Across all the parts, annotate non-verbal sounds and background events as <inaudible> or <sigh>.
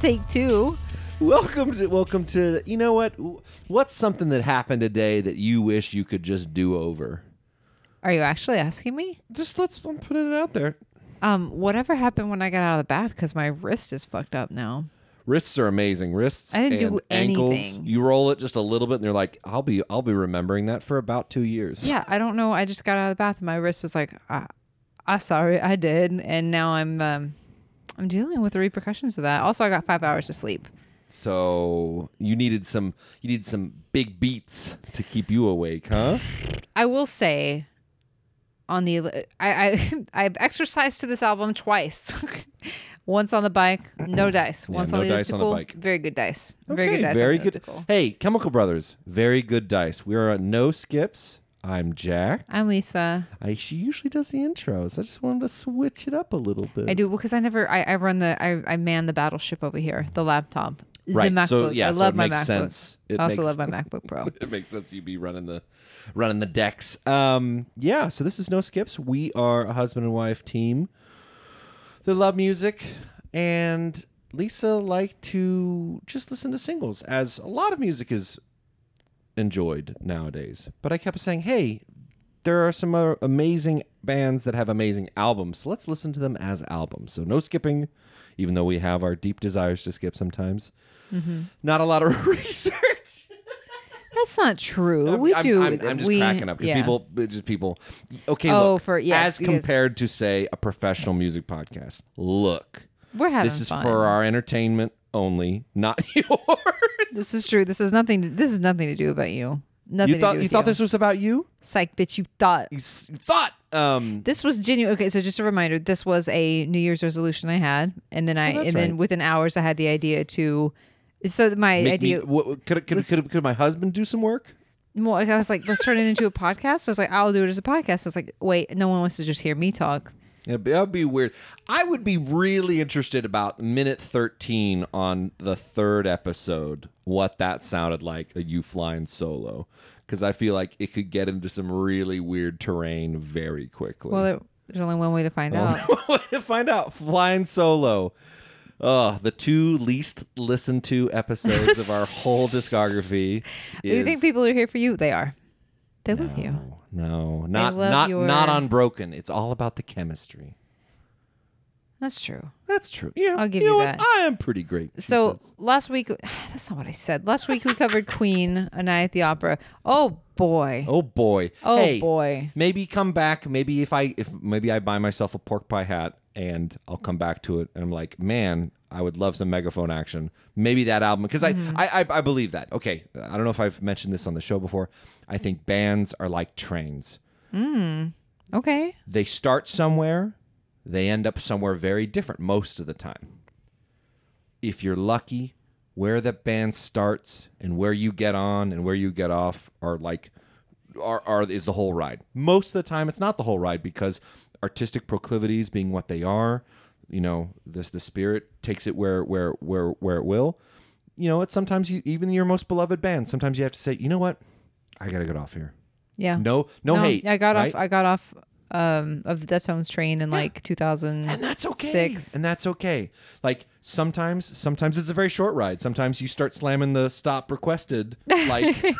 take two. Welcome to welcome to you know what? What's something that happened today that you wish you could just do over? Are you actually asking me? Just let's put it out there. Um, whatever happened when I got out of the bath? Because my wrist is fucked up now. Wrists are amazing. Wrists. I didn't do and ankles. anything. You roll it just a little bit, and they're like, "I'll be, I'll be remembering that for about two years." Yeah, I don't know. I just got out of the bath and my wrist was like, I, I sorry, I did, and now I'm um, I'm dealing with the repercussions of that. Also, I got five hours of sleep. So you needed some, you need some big beats to keep you awake, huh? I will say, on the I I <laughs> I've exercised to this album twice. <laughs> Once on the bike, no dice. Yeah, Once no on the dice on the bike. very good dice. very Okay, good dice. Very good. Hey, Chemical Brothers, very good dice. We are at no skips. I'm Jack. I'm Lisa. I, she usually does the intros. I just wanted to switch it up a little bit. I do because I never I, I run the I, I man the battleship over here, the laptop. Right. MacBook. So yeah, I so love it my makes MacBook. sense. It I also makes- love my <laughs> MacBook Pro. it makes sense you'd be running the running the decks. Um, yeah. So this is no skips. We are a husband and wife team that love music, and Lisa liked to just listen to singles, as a lot of music is enjoyed nowadays. But I kept saying, hey. There are some other amazing bands that have amazing albums. So let's listen to them as albums. So no skipping, even though we have our deep desires to skip sometimes. Mm-hmm. Not a lot of <laughs> research. That's not true. I'm- we I'm, do. I'm, I'm just we, cracking up because yeah. people, just people. Okay, Oh, look. for- yes, as compared to say a professional music podcast. Look, We're having this is fun. for our entertainment only, not <laughs> yours. This is true. This is nothing. To, this is nothing to do about you. Nothing. you thought to do you with thought this was about you? psych, bitch. You thought You, s- you thought. Um, this was genuine. Okay, so just a reminder. This was a New Year's resolution I had, and then I that's and then right. within hours I had the idea to. So my make idea. me, what, could, could, could, could my husband do some work? Well, like, I was like, let's turn it into a <laughs> podcast. So I was like, I'll do it as a podcast. I was like, wait, no one wants to just hear me talk. It'd be, that'd be weird. I would be really interested about minute 13 on the third episode, what that sounded like, a you flying solo. Because I feel like it could get into some really weird terrain very quickly. Well, there- there's only one way to find out. <laughs> Way to find out. Flying solo. Oh, the two least listened to episodes of our whole <laughs> discography. Do you think people are here for you? They are. They love you. No, not love not your- not unbroken. It's all about the chemistry. That's true. That's true. Yeah, I'll give you, you know what? that. I am pretty great. she So says. last week, <sighs> that's not what I said. Last week we covered <laughs> Queen, A Night at the Opera. Oh boy. Oh boy. Oh, hey, boy. Maybe come back. Maybe if I if maybe I buy myself a pork pie hat and I'll come back to it and I'm like, man, I would love some megaphone action. Maybe that album because Mm-hmm. I, I I I believe that. Okay, I don't know if I've mentioned this on the show before. I think bands are like trains. Okay. They start somewhere, they end up somewhere very different most of the time. If you're lucky, where the band starts and where you get on and where you get off are like are, are is the whole ride. Most of the time it's not the whole ride because artistic proclivities being what they are, you know, this the spirit takes it where where where where it will. You know, it's sometimes you even your most beloved band, sometimes you have to say, "You know what? I got to get off here." Yeah. No no, hate. I got right? off. I got off um, of the Deftones train in like 2000. and that's okay Six. and that's okay like sometimes sometimes it's a very short ride sometimes you start slamming the stop requested like <laughs> a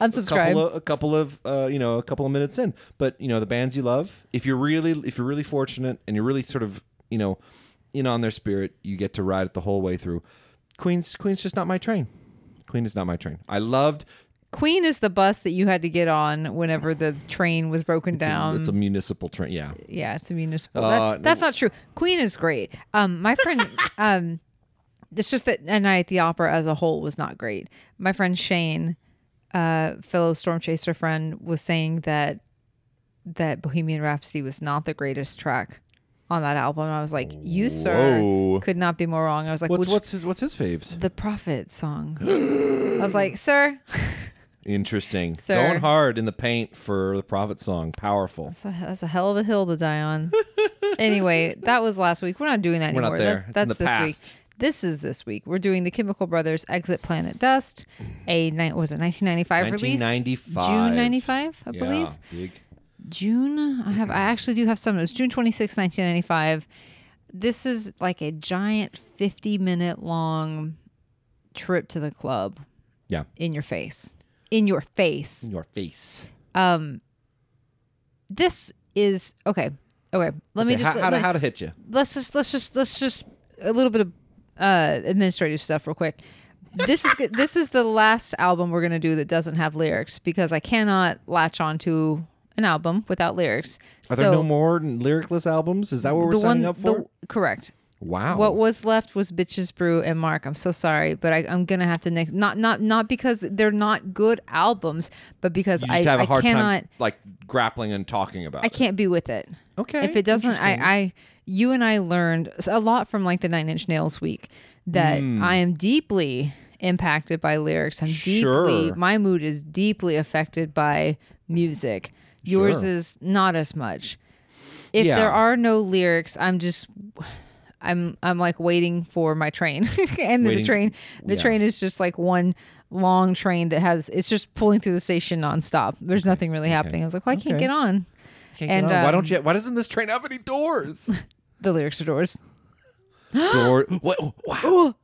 Unsubscribe. couple of a couple of uh, you know a couple of minutes in but you know the bands you love if you're really if you're really fortunate and you're really sort of you know in on their spirit you get to ride it the whole way through queen's queen's just not my train queen is not my train i loved Queen is the bus that you had to get on whenever the train was broken it's, down. a, it's a municipal train yeah yeah, it's a municipal. Uh, That- that's not true. Queen is great. Um, my friend, <laughs> um, it's just that a night at the opera as a whole was not great. My friend Shane, uh, fellow storm chaser friend, was saying that that Bohemian Rhapsody was not the greatest track on that album. And I was like, you sir Whoa. could not be more wrong. I was like, what's which, what's his what's his faves the Prophet song? <gasps> I was like, sir, Interesting. <laughs> Sir. Going hard in the paint for the Prophet song. Powerful. that's a, that's a hell of a hill to die on. <laughs> anyway, that was last week. We're not doing that We're not anymore. there. That- It's that's in the this past. week. This is this week. We're doing the Chemical Brothers Exit Planet Dust, a night was it 1995 release? 1995. June 95, I yeah, believe. Big. June. I have. I actually do have some. It was June 26, 1995. this is like a giant 50 minute long trip to the club Yeah. in your face. In your face. In your face. Um. This is okay. Okay. Let me Say, just how, how, to, let- how to hit you. let's just let's just let's just a little bit of uh administrative stuff real quick. This is <laughs> this is the last album we're gonna do that doesn't have lyrics because I cannot latch onto an album without lyrics. Are so there no more lyricless albums? Is that what we're the signing one up for? the correct. wow. What was left was Bitches Brew and Mark. I'm so sorry, but I, I'm gonna have to next not not not because they're not good albums, but because I, just have a I hard cannot time like grappling and talking about I it. can't be with it. Okay. If it doesn't. I, I, you and I learned a lot from like the Nine Inch Nails week that Hmm. I am deeply impacted by lyrics. I'm deeply, Sure. my mood is deeply affected by music. Yours Sure. is not as much. If Yeah. there are no lyrics, I'm just, I'm, I'm like waiting for my train, <laughs> and the train, the yeah. train is just like one long train that has, it's just pulling through the station nonstop. There's nothing really happening. I was like, well, I can't get on. Can't get and, on. why um, don't you? Why doesn't this train have any doors? <laughs> The lyrics are doors. <gasps> Door. What? Wow.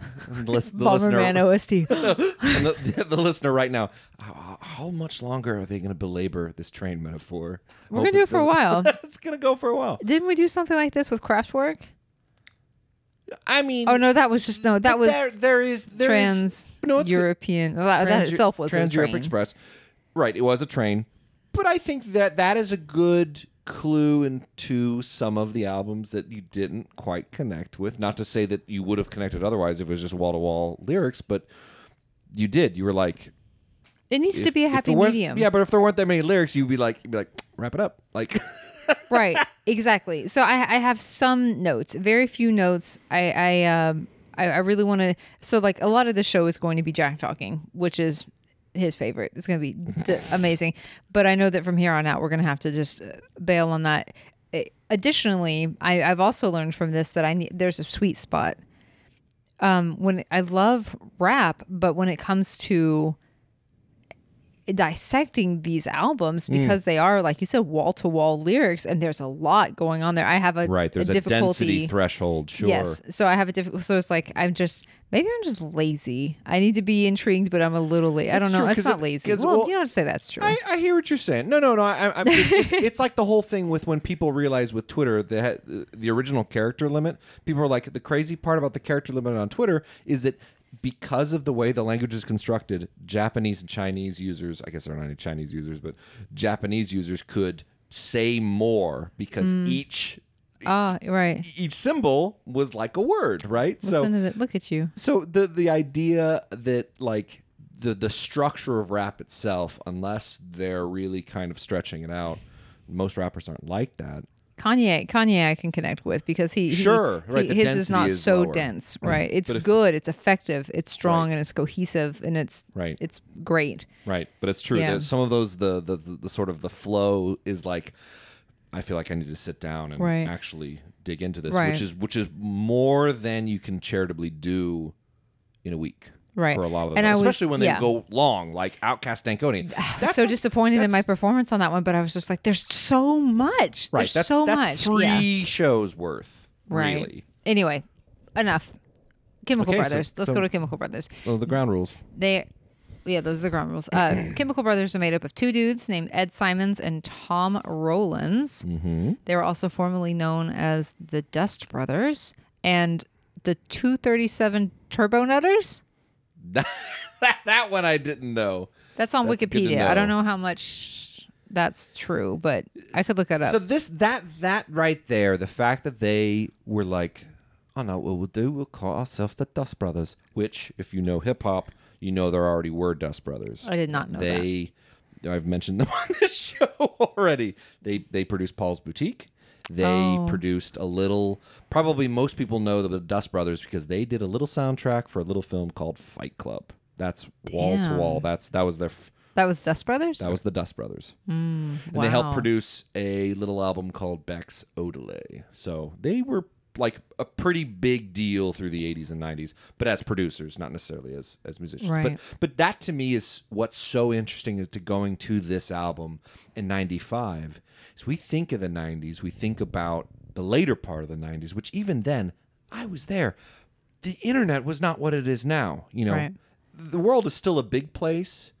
<laughs> the, lis- the listener, OST. <laughs> the, the listener right now. How, how much longer are they going to belabor this train metaphor? We're gonna do it for a while. <laughs> it's going to go for a while. Didn't we do something like this with Kraftwerk? I mean, Oh no, that was just no. That was there. There is there is- trans no, it's good. European. Well, that, that Trans- itself was Trans Europe. Express. Right, it was a train, but I think that that is a good clue into some of the albums that you didn't quite connect with. Not to say that you would have connected otherwise if it was just wall to wall lyrics, but you did. You were like, It needs to be a happy medium. Yeah, but if there weren't that many lyrics, you'd be like, you'd be like, wrap it up, like. <laughs> right. Exactly. So I, I have some notes. Very few notes. I I um I, I really want to. So like a lot of the show is going to be Jack talking, which is his favorite. It's going to be <laughs> d- amazing. But I know that from here on out, we're going to have to just uh, bail on that. Uh, Additionally, I, I've also learned from this that I need there's a sweet spot. Um, when I love rap, but when it comes to dissecting these albums Mm. because they are like you said wall to wall lyrics and there's a lot going on there i have a right, there's a, difficulty density threshold, sure. yes so i have a difficult so it's like i'm just maybe i'm just lazy i need to be intrigued but i'm a little lazy i don't know true, it's not it- lazy well, well, you don't say that's true I, I hear what you're saying. No, no, no. I, I, it's, it's, <laughs> it's like the whole thing with when people realize with Twitter the the original character limit. People are like the crazy part about the character limit on Twitter is that because of the way the language is constructed, Japanese and Chinese users, I guess there are not any Chinese users, but Japanese users could say more because Mm. each ah right each symbol was like a word, right? listen that look at you So the the idea that like the the structure of rap itself, unless they're really kind of stretching it out, most rappers aren't like that. Kanye, Kanye, I can connect with because he, he- Sure, right, he- his is not is so lower. dense, Right. It's if- good, it's effective, it's strong, Right. and it's cohesive, and it's Right. it's great. Right, but it's true Yeah. that some of those the, the the the sort of the flow is like I feel like I need to sit down and Right. actually dig into this, Right. which is which is more than you can charitably do in a week. Right. For a lot of them, And I was- especially when they yeah. go long, like OutKast Stankonia. <sighs> That's so not- disappointed in my performance on that one, but I was just like, "There's so much. right. There's That's so that's much." Yeah. shows worth. Right. Really. Anyway, enough. Chemical Okay, so- Brothers. Let's so- go to Chemical Brothers. Well, the ground rules. They, yeah, those are the ground rules. Uh, <clears throat> Chemical Brothers are made up of two dudes named Ed Simons and Tom Rowlands. Mm-hmm. They were also formerly known as the Dust Brothers and the 237 Turbo Nutters. That, <laughs> that one I didn't know. That's on That's Wikipedia. I don't know. how much that's true, but I could look it up. So this that that right there, the fact that they were like, oh no, what we'll do, we'll call ourselves the Dust Brothers. Which, if you know hip hop, you know there already were Dust Brothers. I did not know that. they, I've mentioned them <laughs> on this show already. They they produced Paul's Boutique. They Oh. produced a little. Probably most people know the Dust Brothers because they did a little soundtrack for a little film called Fight Club. That's wall to wall. That's that was their. f- That was Dust Brothers? That was the Dust Brothers. Mm, and they helped produce a little album called Beck's Odelay. So they were like a pretty big deal through the 80s and 90s, but as producers, not necessarily as as musicians. Right. But but that to me is what's so interesting is to going to this album in 95 is we think of the 90s, we think about the later part of the 90s, which even then I was there. The internet was not what it is now, you know. Right. The world is still a big place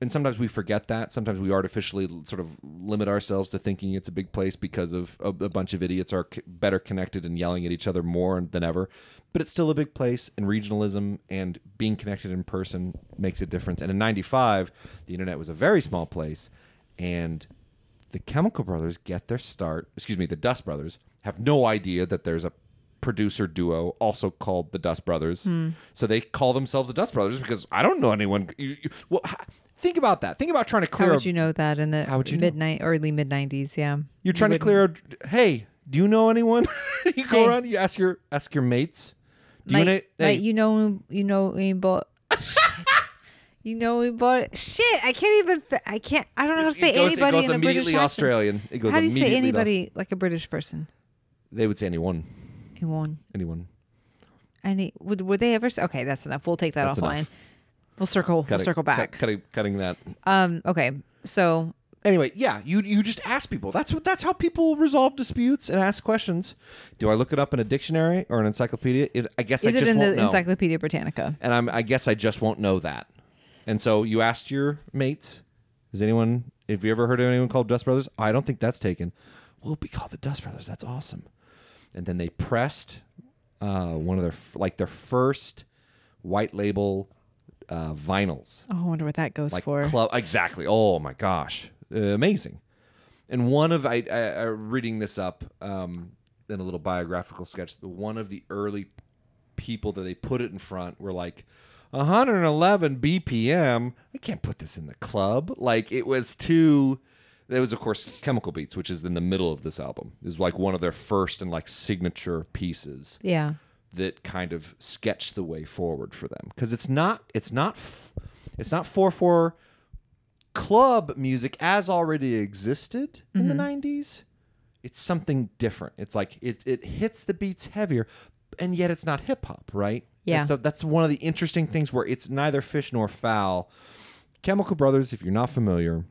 and sometimes we forget that. Sometimes we artificially sort of limit ourselves to thinking it's a big place because of a, a bunch of idiots are c- better connected and yelling at each other more than ever. But it's still a big place, and regionalism and being connected in person makes a difference. And in '95, the internet was a very small place, and the Chemical Brothers get their start. Excuse me, the Dust Brothers have no idea that there's a producer duo also called the Dust Brothers. Hmm. So they call themselves the Dust Brothers because I don't know anyone. You, you, well, think about that. Think about trying to How clear. would a- you know that in the How would you know? midnight, early mid nineties? Yeah, you're trying to clear. A, hey, do you know anyone? <laughs> you go Hey. around. You ask your ask your mates. Do you know? Hey, you know, you know, we bought. <laughs> you know, we bought. Shit, I can't even. I can't. I don't know how to say it goes, anybody it goes in a British immediately accent. Australian. It goes How do you say immediately to- anybody like a British person? They would say anyone. Anyone? Anyone. Any? Would would they ever? Say, okay, that's enough. We'll take that That's offline. enough. We'll circle. Cut we'll circle cut- back. cutting, cutting that. Um. Okay. So Anyway, yeah, you you just ask people. That's what that's how people resolve disputes and ask questions. Do I look it up in a dictionary or an encyclopedia? It, I guess I is it just in won't the know. Encyclopedia Britannica? and I'm, I guess I just won't know that. And so you asked your mates, is anyone, have you ever heard of anyone called Dust Brothers? I don't think that's taken. We'll be called the Dust Brothers. That's awesome. And then they pressed uh, one of their, like their first white label uh, vinyls. Oh, I wonder what that goes Like for. club, exactly. Oh my gosh. Uh, amazing. And one of, I, I, I reading this up um, in a little biographical sketch, the one of the early people that they put it in front were like 111 BPM. I can't put this in the club. Like it was too. There was of course Chemical Beats, which is in the middle of this album. Is like one of their first and like signature pieces yeah. That kind of sketch the way forward for them. Because it's not it's not f- it's not four four club music as already existed in the mm-hmm. 90s it's something different. It's like it, it hits the beats heavier and yet it's not hip hop right? Yeah. And so that's one of the interesting things where it's neither fish nor fowl. Chemical brothers if you're not familiar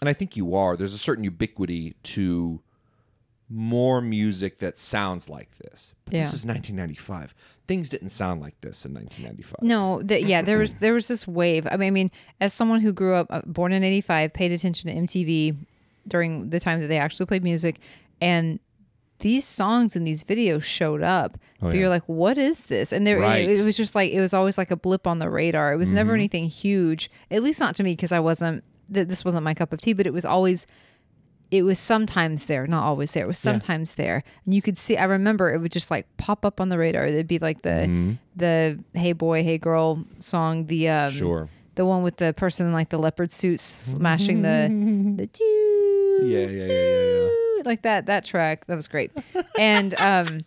and i think you are there's a certain ubiquity to more music that sounds like this. But Yeah. this was 1995. Things didn't sound like this in 1995. No, the, yeah, there was there was this wave. I mean, I mean, as someone who grew up uh, born in '85, paid attention to MTV during the time that they actually played music, and these songs and these videos showed up. Oh, but yeah. you're like, what is this? And there, Right. it, it was just like it was always like a blip on the radar. It was never Mm-hmm. anything huge, at least not to me, because I wasn't. Th- this wasn't my cup of tea. But it was always it was sometimes there, not always there. It was Yeah. sometimes there, and you could see. I remember it would just like pop up on the radar. It'd be like the the "Hey Boy, Hey Girl" song, the um, Sure. the one with the person in like the leopard suit smashing the <laughs> the doo, Yeah, yeah, yeah, yeah, yeah. like that that track. That was great, and um,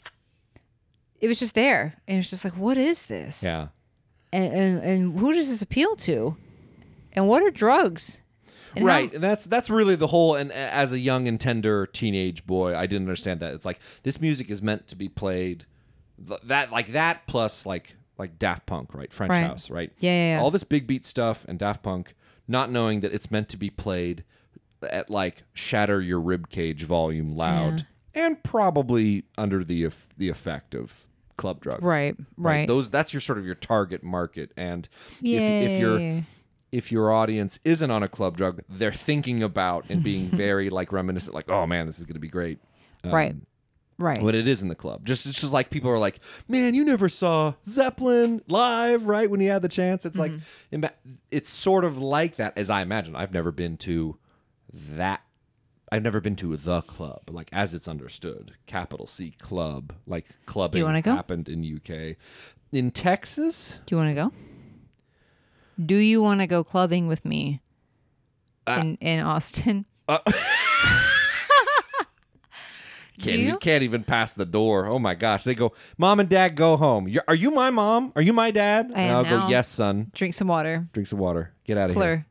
it was just there, and it was just like, what is this? Yeah. and and, and who does this appeal to, and what are drugs? And how- right. And that's that's really the whole and as a young and tender teenage boy, I didn't understand that. It's like this music is meant to be played that like that plus like like Daft Punk, right? French Right. House, right? Yeah, yeah, yeah. All this big beat stuff and Daft Punk, not knowing that it's meant to be played at like shatter your rib cage volume loud and probably under the the effect of club drugs. Right, right. Those that's your sort of your target market and if if you're. If your audience isn't on a club drug, they're thinking about and being <laughs> very like reminiscent, like, oh man, this is going to be great. Um, right, right. But it is in the club. Just it's just like people are like, man, you never saw Zeppelin live, right? When you had the chance, it's like it's sort of like that, as I imagine. I've never been to that. I've never been to the club, like as it's understood, capital C club, like clubbing go? happened in UK. In Texas, Do you want to go? Do you want to go clubbing with me Uh, in in Austin? <laughs> Can't you? can't even pass the door. Oh my gosh! They go, mom and dad, go home. You're, are you my mom? Are you my dad? I and I'll now. go, yes, son. Drink some water. Drink some water. Get out of here.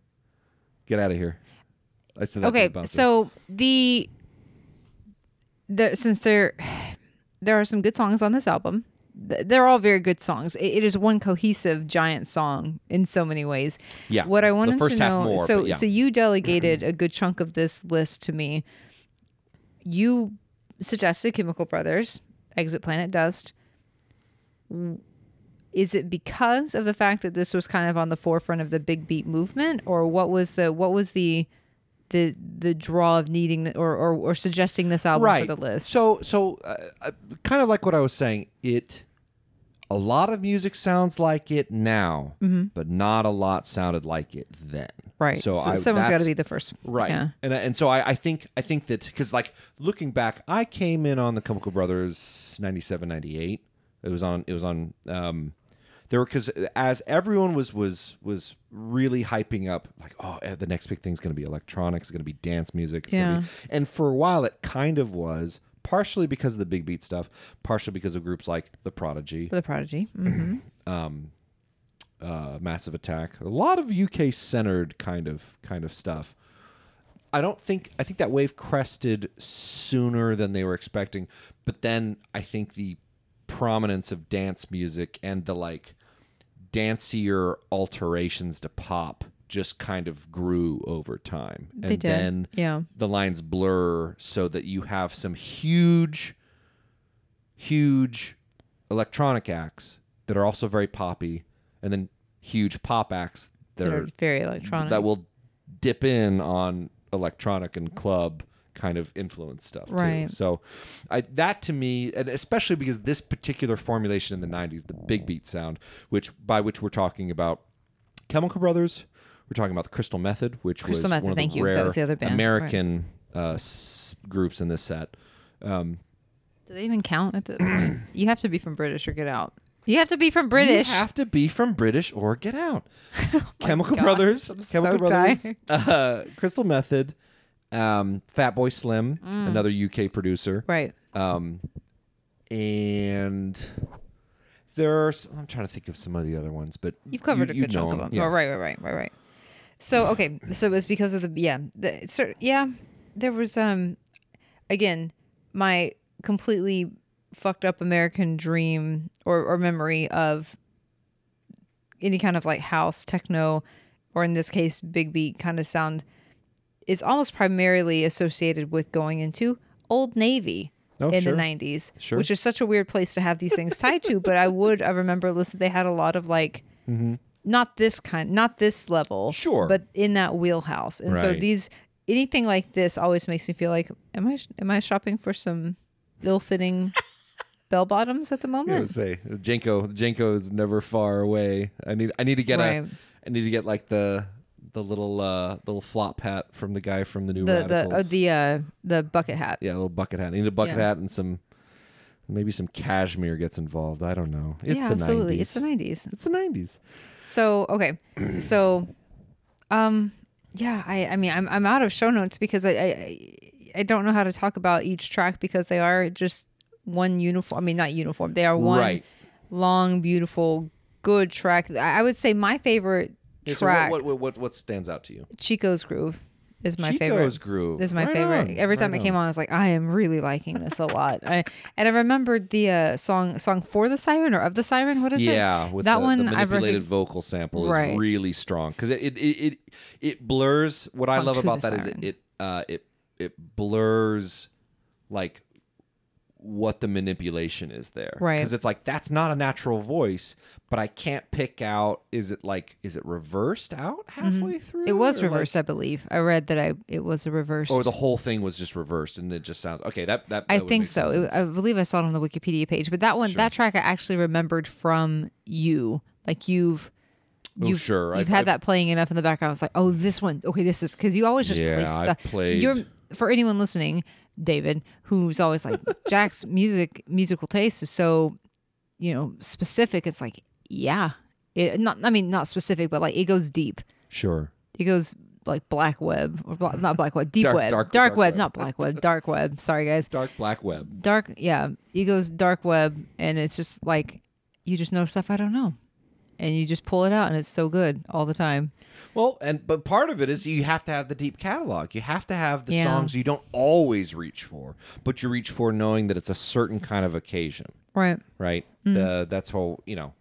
Get out of here. I said that Okay, so the the since they're <sighs> there are some good songs on this album. Th- They're all very good songs. It, it is one cohesive giant song in so many ways. Yeah, What I wanted to know, more, so yeah. so you delegated <clears throat> a good chunk of this list to me. You suggested Chemical Brothers, Exit Planet Dust. Is it because of the fact that this was kind of on the forefront of the big beat movement, or what was the what was the the the draw of needing the, or, or or suggesting this album right. for the list? So, so uh, uh, kind of like what I was saying, it a lot of music sounds like it now, but not a lot sounded like it then. Mm-hmm. right. So, I, someone's got to be the first. Right. Yeah. And and so I, I think I think that because like looking back, I came in on the Chemical Brothers 97, 98. It was on it was on um there were because as everyone was was was really hyping up like oh eh, the next big thing's going to be electronics, it's going to be dance music, it's gonna Yeah. be, and for a while it kind of was partially because of the big beat stuff, partially because of groups like the Prodigy, The Prodigy. hmm <clears throat> um, uh, Massive Attack, a lot of UK centered kind of kind of stuff. I don't think I think that wave crested sooner than they were expecting, but then I think the prominence of dance music and the like dancier alterations to pop just kind of grew over time. And They did. then Yeah. the lines blur so that you have some huge huge electronic acts that are also very poppy and then huge pop acts that They're are very electronic. that will dip in on electronic and club kind of influence stuff too. So I that to me and especially because this particular formulation in the 90s the big beat sound which by which we're talking about Chemical Brothers we're talking about the Crystal Method which Crystal was Method, one of the rare the other band, right. American uh, s- groups in this set. Um, Do they even count at the point? You have to be from British or get out. You have to be from British. You have to be from British or get out. <laughs> <laughs> Chemical God, Brothers, I'm Chemical so Brothers, <laughs> uh, Crystal Method, um, Fatboy Slim, another UK producer, right. um, and there's I'm trying to think of some of the other ones, but You've covered you, a good chunk of them. Yeah. Oh, right, right, right, right, right. So okay, so it was because of the yeah, the, sort yeah, there was um, again, my completely fucked up American dream or or memory of any kind of like house techno, or in this case, big beat kind of sound, is almost primarily associated with going into Old Navy. Oh, in sure. the 90s Sure. which is such a weird place to have these things tied to but i would i remember listen they had a lot of like not this kind not this level Sure. but in that wheelhouse and so these anything like this always makes me feel like am i am i shopping for some ill-fitting <laughs> bell bottoms at the moment gonna say JNCO. JNCO is never far away. I need. I need to get Right. a. I need to get like the the little uh little flop hat from the guy from the new the the uh, Radicals. the uh the bucket hat yeah, a little bucket hat. I need a bucket Yeah. hat and some. Maybe some cashmere gets involved. I don't know. It's yeah the absolutely 90s. it's the 90s It's the nineties. So okay, so um, yeah, I I mean I'm I'm out of show notes because I I, I don't know how to talk about each track because they are just one uniform. I mean not uniform. They are one Right. long, beautiful, good track. I would say my favorite Yeah, so track, what, what, what what stands out to you? Chico's Groove, is my Chico's favorite. Groove Is my Right favorite. on, Every time right it came on, I was like, I am really liking this a lot. I, and I remembered the uh, song song for the siren or of the siren. What is it? yeah, with that the, one the I've manipulated vocal sample Right. is really strong because it it, it it it blurs. What I love about that is it it uh it it blurs like what the manipulation is there Right. because it's like that's not a natural voice but i can't pick out is it like is it reversed out halfway through Mm-hmm. It was or, like- reversed, I believe. I read that I it was a reverse. or the whole thing was just reversed and it just sounds okay that that, I that think so. It- I believe I saw it on the Wikipedia page. But that one, that track, I actually remembered from you. Like you've, Oh, you've, sure. you've I've- had I've- that playing enough in the background. I was like, oh, this one. Okay, this is because you always just play Yeah, I've stuff. played- You're for anyone listening, David, who's always like <laughs> Jack's music musical taste is so, you know, specific. It's like, yeah, it not. I mean, not specific, but like it goes deep. sure It goes like black web or bla- not black web, deep Dark- web, dark- dark, dark web, web. not black web, dark web. Sorry, guys dark black web dark yeah he goes dark web and it's just like you just know stuff i don't know and you just pull it out and it's so good all the time. Well, and but part of it is you have to have the deep catalog. You have to have the Yeah. songs you don't always reach for, but you reach for knowing that it's a certain kind of occasion, Right. right? Mm. The, that's whole, you know,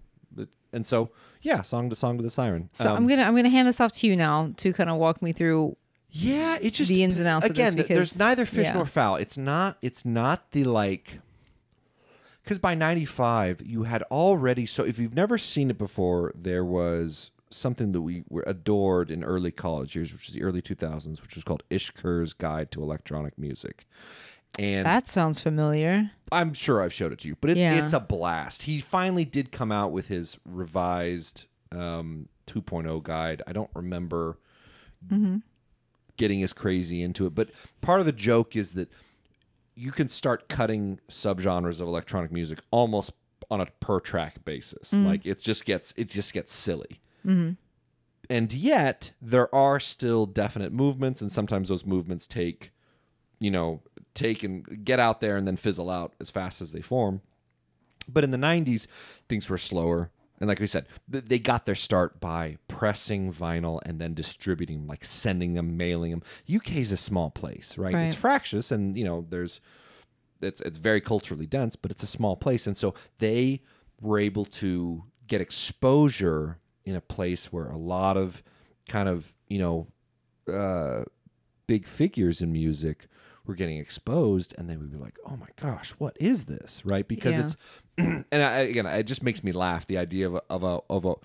and so yeah, song to song to the siren. So Um, I'm gonna I'm gonna hand this off to you now to kind of walk me through. Yeah, it just the ins and outs again. because- there's neither fish yeah. nor fowl. It's not. It's not the like. Because by '95, you had already. So if you've never seen it before, there was something that we were adored in early college years, which is the early 2000s, which was called Ishkur's Guide to Electronic Music. And That sounds familiar. I'm sure I've showed it to you, but it's Yeah. it's a blast. He finally did come out with his revised um, 2.0 guide. I don't remember getting as crazy into it, but part of the joke is that you can start cutting subgenres of electronic music almost on a per track basis. Mm-hmm. Like it just gets it just gets silly. Mm-hmm. And yet there are still definite movements, and sometimes those movements take you know, take and get out there and then fizzle out as fast as they form. But in the 90s, things were slower. And like we said, they got their start by pressing vinyl and then distributing, like sending them, mailing them. UK is a small place, right? It's fractious, and you know, there's it's it's very culturally dense, but it's a small place, and so they were able to get exposure in a place where a lot of kind of you know uh, big figures in music were getting exposed and they would be like oh my gosh what is this right because Yeah. it's <clears throat> and I, again it just makes me laugh the idea of a, of a of a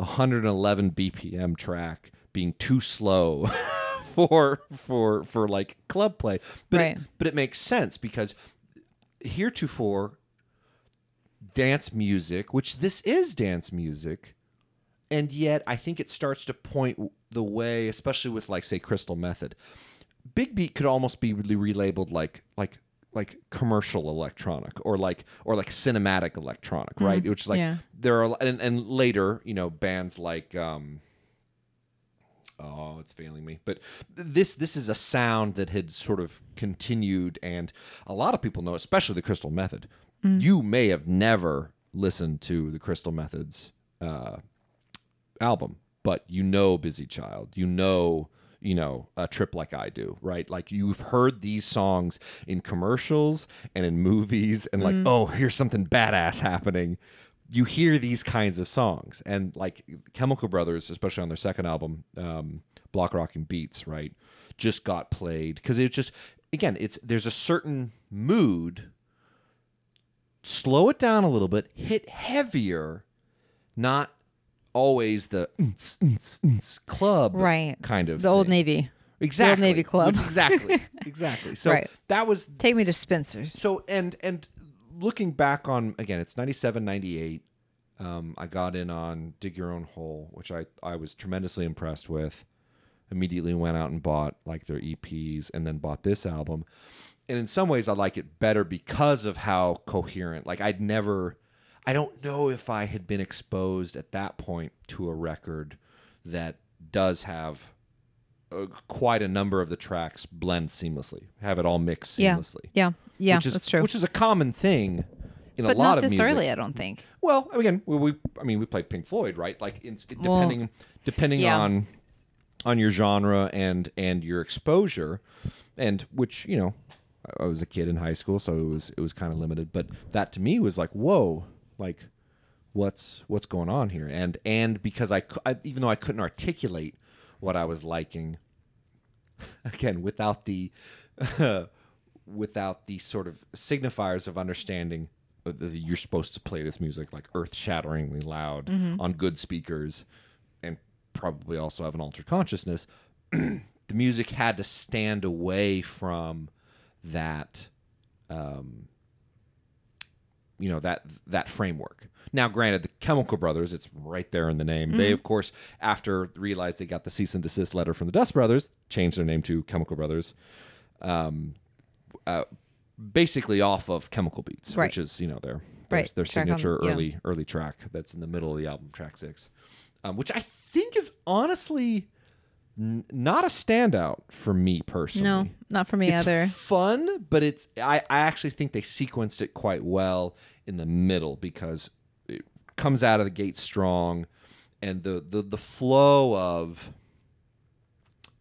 111 bpm track being too slow <laughs> for for for like club play but Right. it, but it makes sense because heretofore dance music which this is dance music and yet I think it starts to point the way, especially with like say Crystal Method. Big Beat could almost be really relabeled like like like commercial electronic or like or like cinematic electronic, right? Which is like yeah. there are and, and later you know bands like um oh it's failing me but this this is a sound that had sort of continued and a lot of people know especially the crystal method you may have never listened to the crystal methods uh, album, but you know Busy Child, you know, you know, a trip like I do, right? Like you've heard these songs in commercials and in movies and like, oh, here's something badass happening. You hear these kinds of songs and like Chemical Brothers, especially on their second album, um, Block Rocking Beats, right? Just got played because it's just again, it's there's a certain mood. Slow it down a little bit, hit heavier, not always the club Right. kind of The Old. Navy. exactly Old Navy Club. Which- exactly <laughs> exactly so Right. that was Take me to Spencer's. so and and looking back on again it's 97 98 um, i got in on dig your own hole which i i was tremendously impressed with immediately went out and bought like their eps and then bought this album and in some ways i like it better because of how coherent like i'd never i don't know if i had been exposed at that point to a record that does have uh, quite a number of the tracks blend seamlessly have it all mixed Yeah. seamlessly Yeah. Yeah. which is that's true. which is a common thing in but a lot not of this music. early, I don't think. Well, again, we, we I mean we played Pink Floyd, right? Like in, Well, depending depending yeah. on on your genre and and your exposure, and which you know I I was a kid in high school, so it was it was kind of limited. But that to me was like whoa, like what's what's going on here? And and because I, I even though I couldn't articulate what I was liking, <laughs> again without the <laughs> without the sort of signifiers of understanding you're supposed to play this music like earth-shatteringly loud on good speakers and probably also have an altered consciousness <clears throat> the music had to stand away from that um, you know that that framework. Now, granted, the Chemical Brothers, it's right there in the name. They, of course, after realized they got the cease and desist letter from the Dust Brothers, changed their name to Chemical Brothers. Um, uh, basically off of Chemical Beats, Right. which is you know their their, Right. their signature yeah. early early track that's in the middle of the album, track six, um, which I think is honestly n- not a standout for me personally No, not for me it's either. fun, but it's I, I actually think they sequenced it quite well in the middle because it comes out of the gate strong. and the the the flow of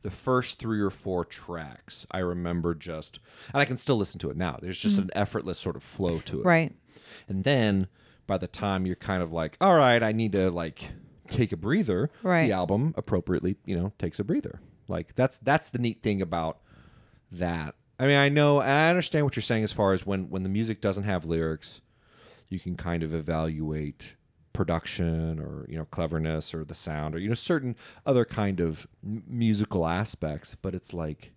the first three or four tracks I remember just and I can still listen to it now. There's just mm. an effortless sort of flow to it. Right. And then by the time you're kind of like, all right, I need to like take a breather, Right. the album appropriately, you know, takes a breather. Like that's that's the neat thing about that. I mean, I know and I understand what you're saying as far as when when the music doesn't have lyrics, you can kind of evaluate production or you know cleverness or the sound or you know certain other kind of musical aspects but it's like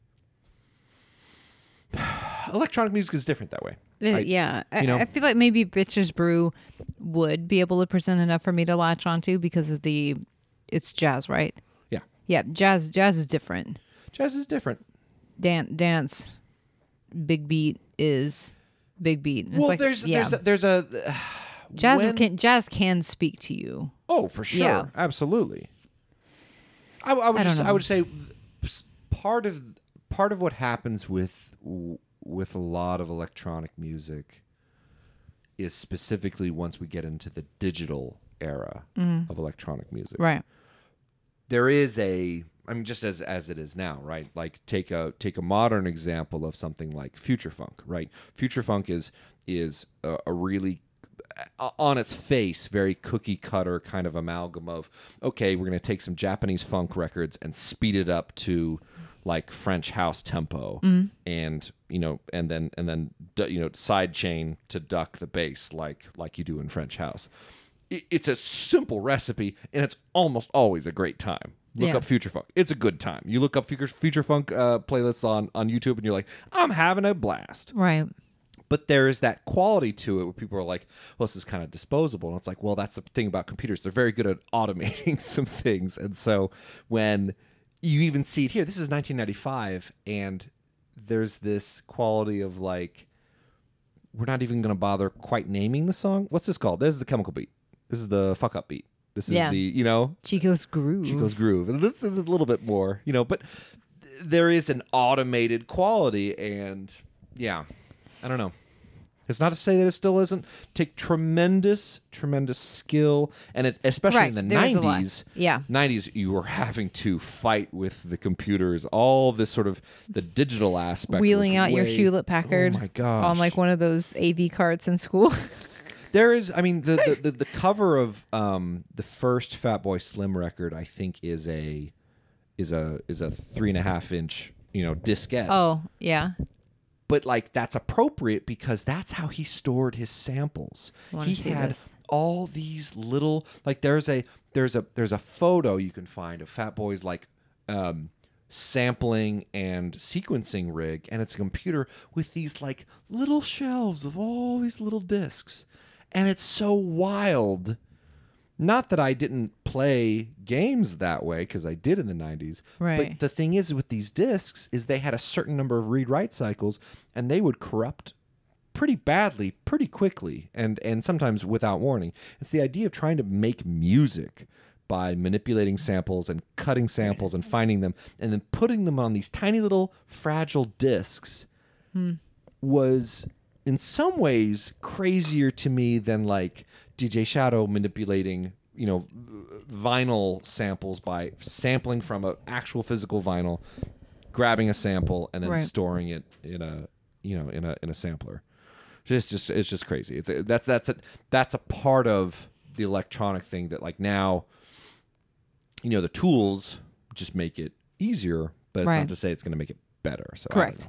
<sighs> electronic music is different that way Uh, I- yeah, I, you know- I feel like maybe Bitches Brew would be able to present enough for me to latch onto because of the it's jazz, right? yeah Yeah, jazz jazz is different. jazz is different Dan- dance, big beat is big beat. It's well like, there's yeah, there's a there's a <sighs> jazz when- can jazz can speak to you. Oh, for sure, Yeah. absolutely. I, I would I just, I would say part of part of what happens with with a lot of electronic music is specifically once we get into the digital era mm. of electronic music. Right. There is a I mean just as as it is now, right? Like take a take a modern example of something like future funk, right? Future funk is is a, a really on its face very cookie cutter kind of amalgam of okay we're going to take some japanese funk records and speed it up to like french house tempo and you know and then and then you know side chain to duck the bass like like you do in french house it's a simple recipe and it's almost always a great time look Yeah. up future funk it's a good time you look up future, future funk uh, playlists on on youtube and you're like i'm having a blast Right. but there is that quality to it where people are like, well, this is kind of disposable. And it's like, well, that's the thing about computers. They're very good at <laughs> automating some things. And so when you even see it here, this is 1995, and there's this quality of like, we're not even going to bother quite naming the song. What's this called? This is the chemical beat. This is the fuck up beat. This is Yeah. the, you know, Chico's groove. Chico's groove. And this is a little bit more, you know, but there is an automated quality and yeah, I don't know. It's not to say that it still isn't. Take tremendous, tremendous skill, and it, especially Correct. in the nineties. Yeah. nineties, you were having to fight with the computers. All this sort of the digital aspect, Wheeling out your Hewlett Packard Oh my gosh! on like one of those AV carts in school. <laughs> There is, I mean, the the, the, the cover of um, the first Fatboy Slim record, I think, is a is a is a three and a half inch, you know, diskette. oh, yeah. But like that's appropriate because that's how he stored his samples. He had this. all these little like there's a there's a there's a photo you can find of Fat Boy's like um sampling and sequencing rig and it's a computer with these like little shelves of all these little discs and it's so wild not that I didn't play games that way because I did in the 90s Right. but the thing is with these discs is they had a certain number of read write cycles and they would corrupt pretty badly pretty quickly and and sometimes without warning. It's the idea of trying to make music by manipulating samples and cutting samples and finding them and then putting them on these tiny little fragile discs hmm. was in some ways crazier to me than like DJ Shadow manipulating, you know, vinyl samples by sampling from an actual physical vinyl, grabbing a sample and then Right. storing it in a, you know, in a in a sampler. It's just it's just crazy. It's a, that's that's a that's a part of the electronic thing that like now you know the tools just make it easier, but it's Right. not to say it's going to make it better. So Correct.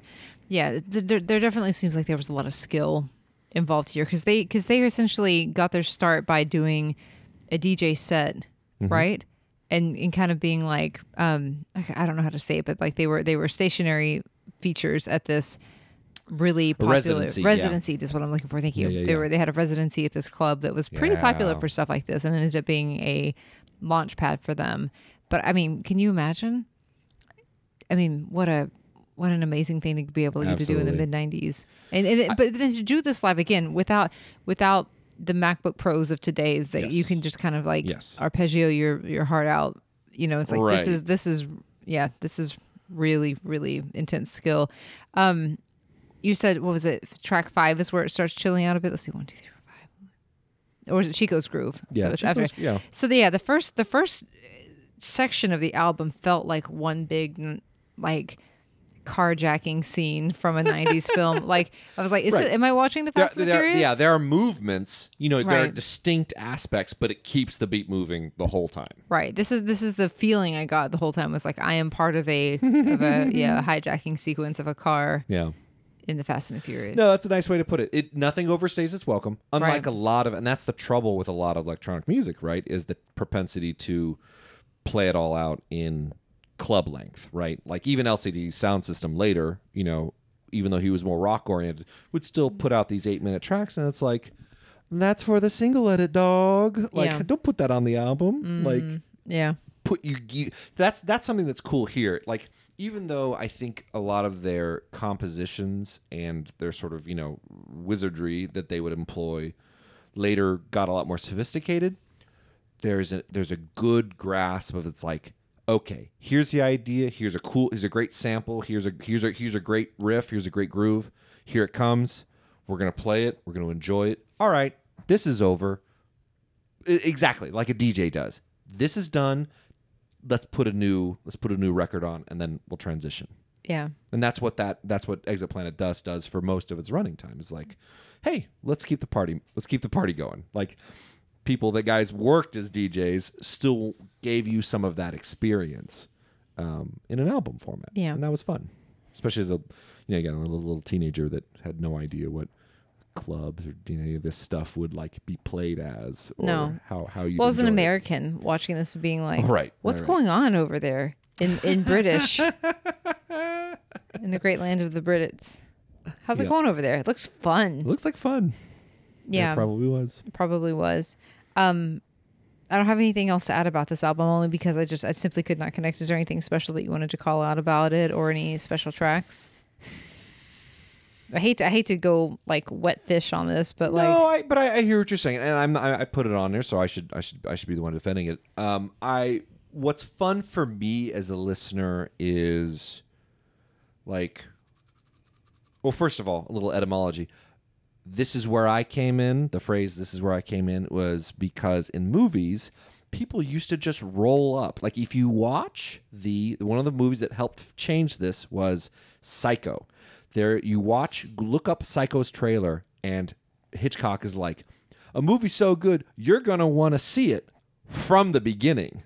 Yeah, there, there definitely seems like there was a lot of skill involved here because they because they essentially got their start by doing a DJ set, Mm-hmm. right? And and kind of being like, um, I don't know how to say it, but like they were they were stationary features at this really popular residency, yeah. residency. This is what I'm looking for. Thank you. Yeah, yeah, they yeah. were they had a residency at this club that was pretty popular for stuff like this, and it ended up being a launch pad for them. But I mean, can you imagine? I mean, what a what an amazing thing to be able to do in the mid '90s, and, and it, but then to do this live again without without the MacBook Pros of today, is that you can just kind of like Yes. arpeggio your your heart out. You know, it's like this is this is yeah, this is really really intense skill. Um, you said what was it? Track five is where it starts chilling out a bit. Let's see, one, two, three, four, five. or is it Chico's Groove? Yeah, so it's Chico's- after. yeah. So the, yeah, the first the first section of the album felt like one big like carjacking scene from a 90s <laughs> film like i was like is Right. it am i watching the There, fast and the there- furious yeah, there are movements. You know, there are distinct aspects, but it keeps the beat moving the whole time. right this is this is the feeling i got the whole time was like i am part of a of a <laughs> yeah hijacking sequence of a car Yeah. in the fast and the furious No, that's a nice way to put it. It nothing overstays its welcome. Unlike Right. a lot of, and that's the trouble with a lot of electronic music, right? Is the propensity to play it all out in club length, right? Like even LCD Soundsystem later, you know, even though he was more rock oriented, would still put out these eight minute tracks, and it's like, that's for the single edit, dog. Like, Yeah. don't put that on the album. Mm, like, yeah put you, you that's that's something that's cool here like even though i think a lot of their compositions and their sort of you know wizardry that they would employ later got a lot more sophisticated there's a there's a good grasp of it's like okay here's the idea here's a cool here's a great sample here's a here's a here's a great riff here's a great groove. Here it comes. We're gonna play it we're gonna enjoy it. All right this is over. I- exactly like a dj does. This is done. Let's put a new let's put a new record on and then we'll transition. Yeah. And that's what that that's what exit planet dust does for most of its running time. Is like hey let's keep the party let's keep the party going. Like people that guys worked as djs still gave you some of that experience um, in an album format. Yeah. and that was fun. Especially as a you know again a little, little teenager that had no idea what clubs or you know any of this stuff would like be played as or No. how how you well as an enjoy it. American watching this being like Right, what's right, going on over there in in British? <laughs> In the great land of the Brits. How's it going over there? It looks fun. It looks like fun. Yeah. it probably was. Probably was. Um, I don't have anything else to add about this album, only because I just I simply could not connect. Is there anything special that you wanted to call out about it, or any special tracks? I hate to, I hate to go like wet fish on this, but like no, I, but I, I hear what you're saying, and I'm I, I put it on there, so I should I should I should be the one defending it. Um, I what's fun for me as a listener is like, well, first of all, a little etymology. This is where I came in. The phrase "this is where I came in" was because in movies, people used to just roll up. Like if you watch the one of the movies that helped change this was Psycho. There, you watch, look up Psycho's trailer, and Hitchcock is like, "A movie so good, you're gonna want to see it from the beginning."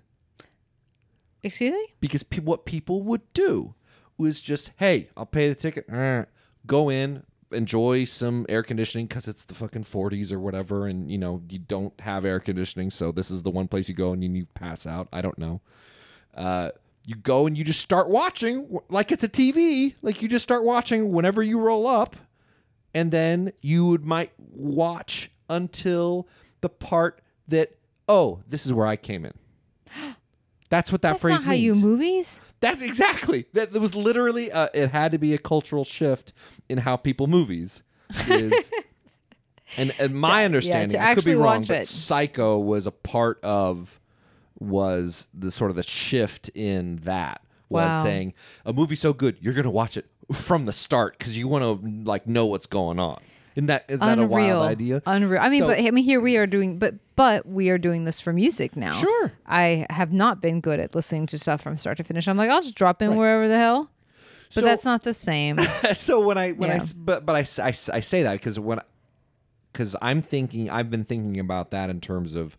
excuse me. because pe- what people would do was just, hey, I'll pay the ticket, eh, go in, enjoy some air conditioning because it's the fucking 40s or whatever, and you know you don't have air conditioning, so this is the one place you go and you, you pass out. I don't know. Uh, you go and you just start watching like it's a TV, like you just start watching whenever you roll up, and then you would might watch until the part that oh, this is where I came in. That's what that That's phrase not how means. you movies. That's exactly that. There was literally uh, it had to be a cultural shift in how people movies is. <laughs> and, and my understanding, I could be wrong, but it. Psycho was a part of was the sort of the shift in that was Wow. saying a movie so good you're gonna watch it from the start because you want to like know what's going on. Isn't that is that a wild idea? Unreal. I mean, So- but I mean, here we are doing, but but we are doing this for music now. Sure. I have not been good at listening to stuff from start to finish. I'm like, I'll just drop in Right. wherever the hell. But So- that's not the same. <laughs> so when I when I Yeah. s- but but I, I I say that because when because I'm thinking I've been thinking about that in terms of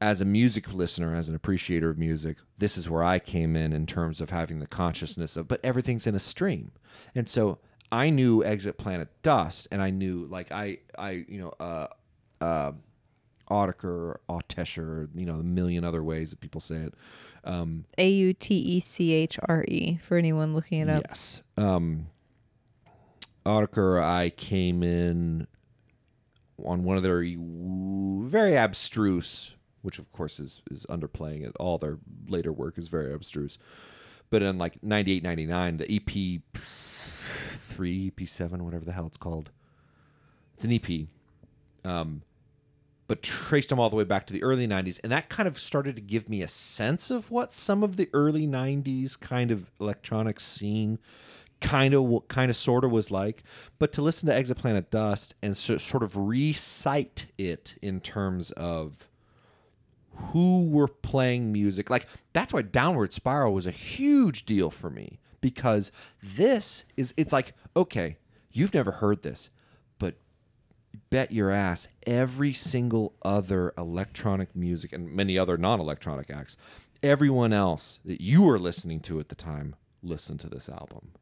as a music listener as an appreciator of music this is where I came in in terms of having the consciousness of but everything's in a stream and so I knew Exit Planet Dust and I knew like I I you know uh uh Autiker, Autesher, you know, a million other ways that people say it. Um, A U T E C H R E for anyone looking it up. Yes. Um, Autiker, I came in on one of their very abstruse, which of course is, is underplaying it. All their later work is very abstruse. But in like 98, 99, the EP 3, EP 7, whatever the hell it's called. It's an EP. Um, but traced them all the way back to the early 90s and that kind of started to give me a sense of what some of the early 90s kind of electronic scene kind of kind of sort of was like but to listen to exit planet dust and so, sort of recite it in terms of who were playing music like that's why downward spiral was a huge deal for me because this is it's like okay you've never heard this but bet your ass every single other electronic music and many other non-electronic acts everyone else that you were listening to at the time listened to this album.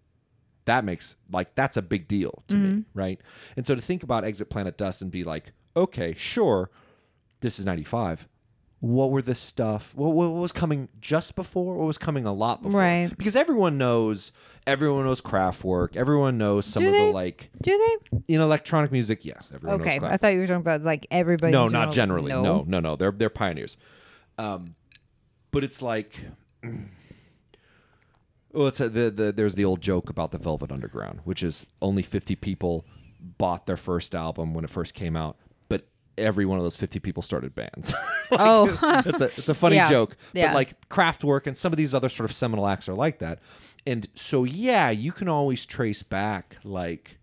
That makes like that's a big deal to me mm-hmm. right? And so to think about exit planet dust and be like okay sure this is 95 what were the stuff what, what was coming just before what was coming a lot before Right. because everyone knows everyone knows Kraftwerk everyone knows some Do of they? the like Do they? in electronic music yes everyone Okay, I thought you were talking about like everybody. no in not generally no no no they're they're pioneers um but it's like <clears throat> well it's a, the, the there's the old joke about the velvet underground which is only 50 people bought their first album when it first came out every one of those 50 people started bands <laughs> Like, Oh. it's a it's a <laughs> funny Yeah. joke Yeah. but like Kraftwerk and some of these other sort of seminal acts are like that and so yeah you can always trace back like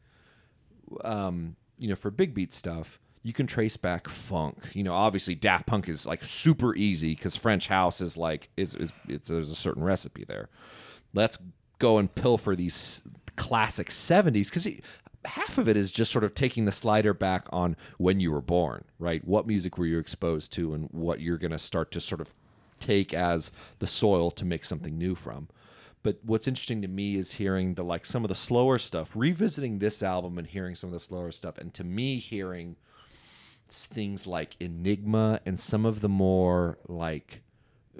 um, you know, for big beat stuff, you can trace back funk. You know, obviously Daft Punk is like super easy because French house is like is, is it's there's a certain recipe there. Let's go and pilfer these classic '70s because half of it is just sort of taking the slider back on when you were born, right? What music were you exposed to, and what you're going to start to sort of take as the soil to make something new from. But what's interesting to me is hearing the like some of the slower stuff, revisiting this album and hearing some of the slower stuff, and to me hearing things like Enigma and some of the more like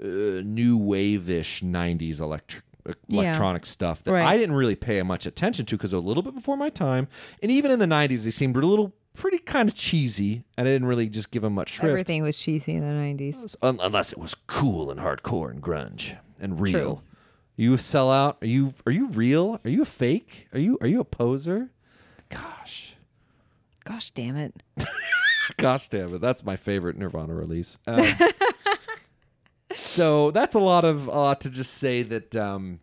uh, new wave-ish '90s electric. Yeah. Electronic stuff that Right. I didn't really pay much attention to because a little bit before my time, and even in the '90s, they seemed a little pretty kind of cheesy, and I didn't really just give them much shrift. Everything was cheesy in the nineties. Unless it was cool and hardcore and grunge and real. True. You sell out? Are you are you real? Are you a fake? Are you are you a poser? Gosh. Gosh damn it! <laughs> Gosh damn it. That's my favorite Nirvana release. <laughs> Um, so that's a lot of a lot to just say that um,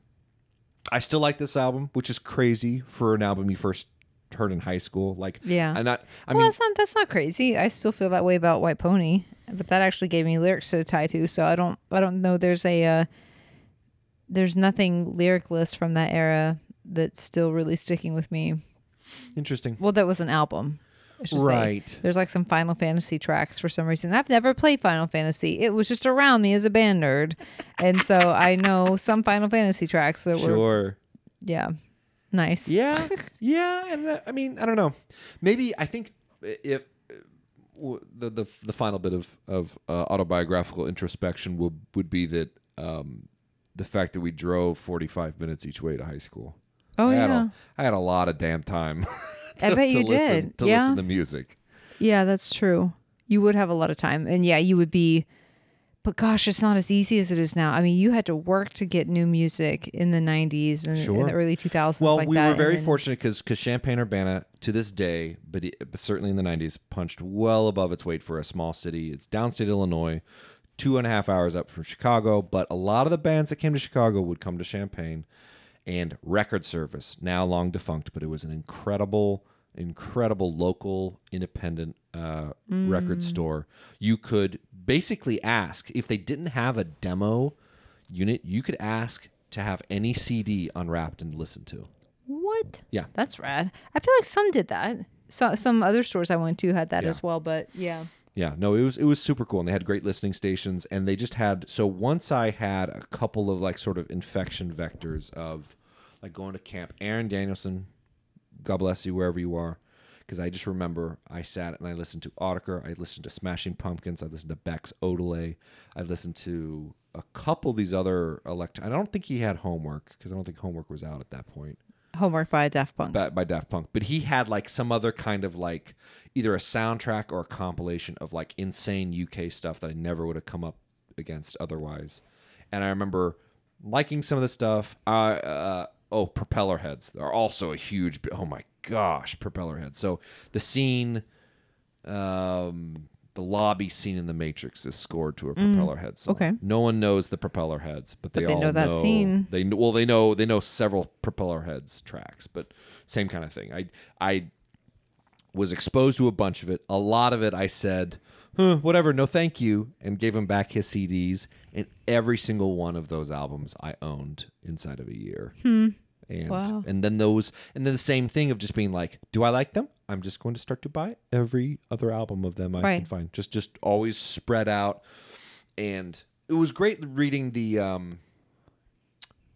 I still like this album, which is crazy for an album you first heard in high school. Like Yeah. I'm not I well, mean that's not that's not crazy. I still feel that way about White Pony, but that actually gave me lyrics to tie to. So I don't I don't know. There's a uh, there's nothing lyricless from that era that's still really sticking with me. interesting. Well, that was an album. I should say. Right. There's like some Final Fantasy tracks for some reason. I've never played Final Fantasy. It was just around me as a band nerd, and so I know some Final Fantasy tracks that were Sure. yeah, nice. Yeah, <laughs> yeah, and uh, I mean, I don't know. Maybe I think if uh, the the the final bit of of uh, autobiographical introspection would would be that um, the fact that we drove forty five minutes each way to high school. Oh I had yeah. a, I had a lot of damn time. <laughs> I to- bet to you listen, did. to Yeah. listen to music. Yeah, that's true. You would have a lot of time. And yeah, you would be but gosh, it's not as easy as it is now. I mean, you had to work to get new music in the 90s and in the early 2000s Well, like we that. were very then- fortunate because Champaign Urbana to this day, but, it, but certainly in the '90s, punched well above its weight for a small city. It's downstate Illinois, two and a half hours up from Chicago. But a lot of the bands that came to Chicago would come to Champaign, and Record Service, now long defunct, but it was an incredible, incredible local independent uh, record store. You could basically ask if they didn't have a demo unit, you could ask to have any CD unwrapped and listened to. What? Yeah. That's rad. I feel like some did that. So, some other stores I went to had that Yeah. as well, but yeah. Yeah, no, it was it was super cool, and they had great listening stations, and they just had. So once I had a couple of like sort of infection vectors of like going to camp. Aaron Danielson, God bless you wherever you are, because I just remember I sat and I listened to Autiker, I listened to Smashing Pumpkins, I listened to Beck's Odelay, I listened to a couple of these other elect. I don't think he had homework because I don't think homework was out at that point Homework by Daft Punk. by, by Daft Punk, but he had like some other kind of like either a soundtrack or a compilation of like insane UK stuff that I never would have come up against otherwise. And I remember liking some of the stuff. Uh, uh, oh, Propeller Heads are also a huge. Oh my gosh, Propeller Heads. So the scene, um, the lobby scene in the Matrix is scored to a propeller head song. Mm, okay. No one knows the propeller heads, but they they all know that scene. They kn- well, they know they know several propeller heads tracks, but same kind of thing. I I was exposed to a bunch of it. A lot of it I said, huh, whatever, no thank you, and gave him back his CDs. And every single one of those albums I owned inside of a year. And. Wow. and then those and then the same thing of just being like, do I like them? I'm just going to start to buy every other album of them I can find. Just just always spread out. And it was great reading the um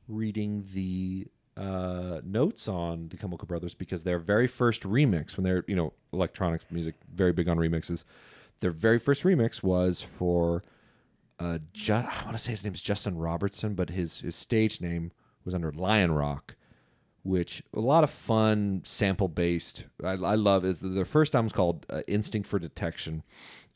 reading the uh, notes on the Chemical Brothers because their very first remix, when they're you know electronic music, very big on remixes. Their very first remix was for uh, Ju- I want to say his name is Justin Robertson, but his his stage name was under Lion Rock, which a lot of fun sample based. I, I love is their first album's called uh, Instinct for Detection,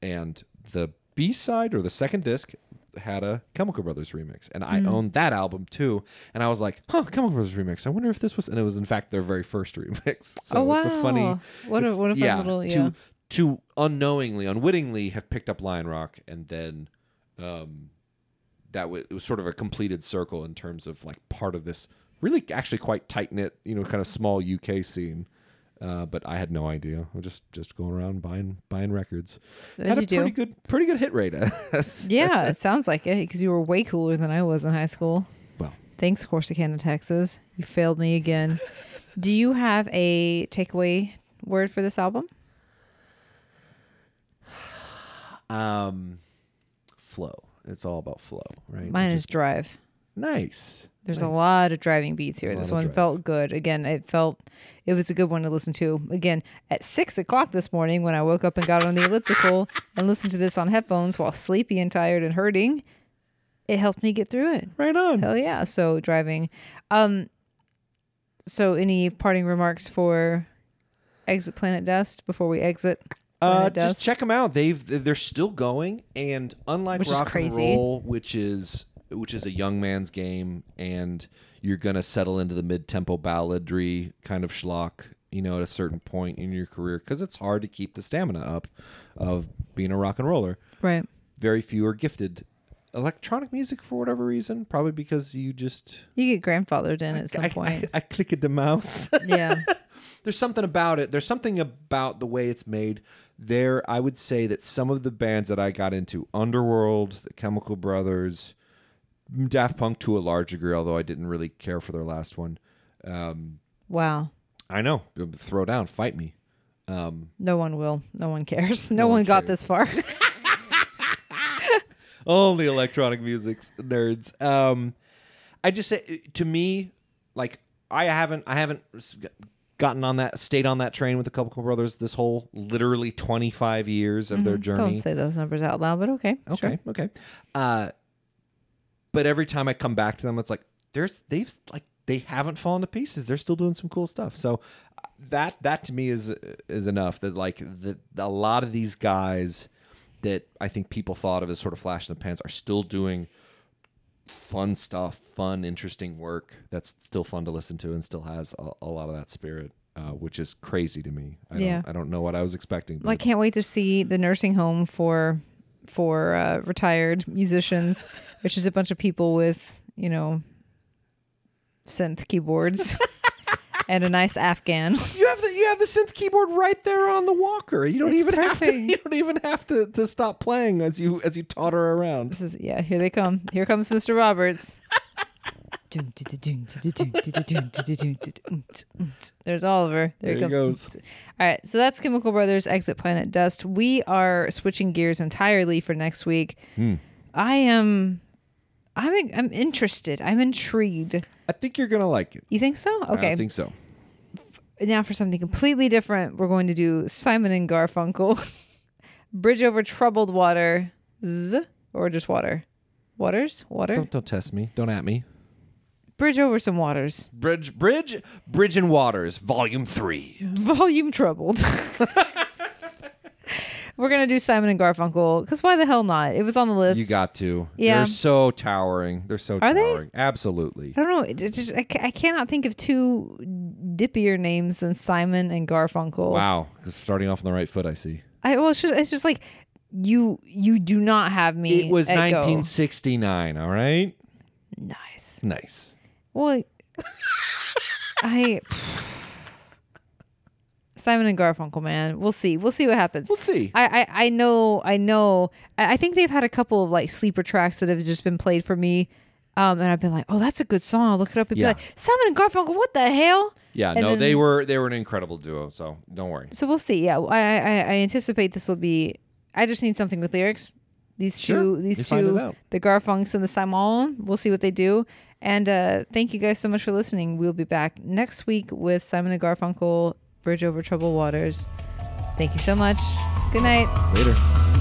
and the B side or the second disc had a Chemical Brothers remix, and I owned that album too. And I was like, "Huh, Chemical Brothers remix. I wonder if this was." And it was in fact their very first <laughs> remix. So Oh, it's a funny. What a- what a fun yeah, little- to yeah. to unknowingly, unwittingly have picked up Lion Rock, and then um, that was it was sort of a completed circle in terms of like part of this really actually quite tight knit, you know, kind of small UK scene. Uh, but I had no idea. I was just just going around buying buying records. As had a you do. pretty good pretty good hit rate. <laughs> Yeah, it sounds like it because you were way cooler than I was in high school. well, Thanks, Corsicana, Texas. You failed me again. <laughs> Do you have a takeaway word for this album? um, flow. It's all about flow, right? Mine Which is drive. Nice. There's a lot of driving beats here. There's This one felt good. Again, it felt it was a good one to listen to. Again, at six o'clock this morning when I woke up and got on the elliptical <laughs> and listened to this on headphones while sleepy and tired and hurting, it helped me get through it. Right on. Hell yeah. So driving. Um so any parting remarks for Exit Planet Dust before we exit? Uh, just check them out. They've they're still going, and unlike Which rock and roll, which is which is a young man's game, and you're gonna settle into the mid tempo balladry kind of schlock, you know, at a certain point in your career, because it's hard to keep the stamina up of being a rock and roller. Right. Very few are gifted. Electronic music for whatever reason, probably because you just You get grandfathered in at some I, point. I, I clicked the mouse. <laughs> yeah. there's something about it. There's something about the way it's made. There, I would say that some of the bands that I got into, Underworld, the Chemical Brothers, Daft Punk to a large degree, although I didn't really care for their last one. Um, Wow. I know, throw down, fight me. Um, No one will. No one cares. <laughs> No, No one one got this far. <laughs> <laughs> only electronic music nerds. Um, I just say to me, like I haven't, I haven't gotten on that, stayed on that train with the Chemical Brothers this whole literally 25 years of their journey. Mm-hmm. Don't say those numbers out loud, but okay. Okay, Sure. okay. Uh, but every time I come back to them, it's like there's they've like they haven't fallen to pieces. They're still doing some cool stuff. So that that to me is is enough. That like that a lot of these guys that I think people thought of as sort of flash in the pants are still doing fun stuff, fun, interesting work that's still fun to listen to and still has a, a lot of that spirit. Uh, which is crazy to me. I Yeah. don't, I don't know what I was expecting. Well, I can't wait to see the nursing home for for uh, retired musicians, which is a bunch of people with you know synth keyboards <laughs> and a nice Afghan. You have the you have the synth keyboard right there on the walker. You don't It's even have to <laughs> you don't even have to, to stop playing as you as you totter around. This is yeah. Here they come. Here comes Mr. Roberts. There's Oliver. There, There he comes. goes. All right, so that's Chemical Brothers Exit Planet Dust. We are switching gears entirely for next week. Hmm. I am I'm I'm interested. I'm intrigued. I think you're gonna like it. You think so? Okay. I think so. now for something completely different, we're going to do Simon and Garfunkel. Bridge over troubled water. Z or just water? Waters? Water? Don't don't test me. Don't at me. Bridge over some waters. Bridge Bridge Bridge and Waters, Volume Three. <laughs> Volume troubled. <laughs> We're gonna do Simon and Garfunkel because why the hell not? It was on the list. You got to. Yeah. They're so towering. They're so Are they? towering. Absolutely. I don't know. It just I, ca- I cannot think of two dippier names than Simon and Garfunkel. Wow. Starting off on the right foot, I see. I well, it's just it's just like you you do not have me. It was at go. 1969. All right. Nice. Nice. Well, I Simon and Garfunkel, man. We'll see. We'll see what happens. We'll see. I, I, I know I know I I think they've had a couple of like sleeper tracks that have just been played for me. Um, and I've been like, oh, that's a good song. I'll look it up and Yeah. be like, Simon and Garfunkel, what the hell? yeah. and No, then- they were they were an incredible duo. So don't worry. So we'll see. Yeah, I, I, I anticipate this will be. I just need something with lyrics. These Sure. two, these two, the Garfunks and the Simon. We'll see what they do. And uh, thank you guys so much for listening. We'll be back next week with Simon and Garfunkel, Bridge Over Troubled Waters. Thank you so much. Good night. Later.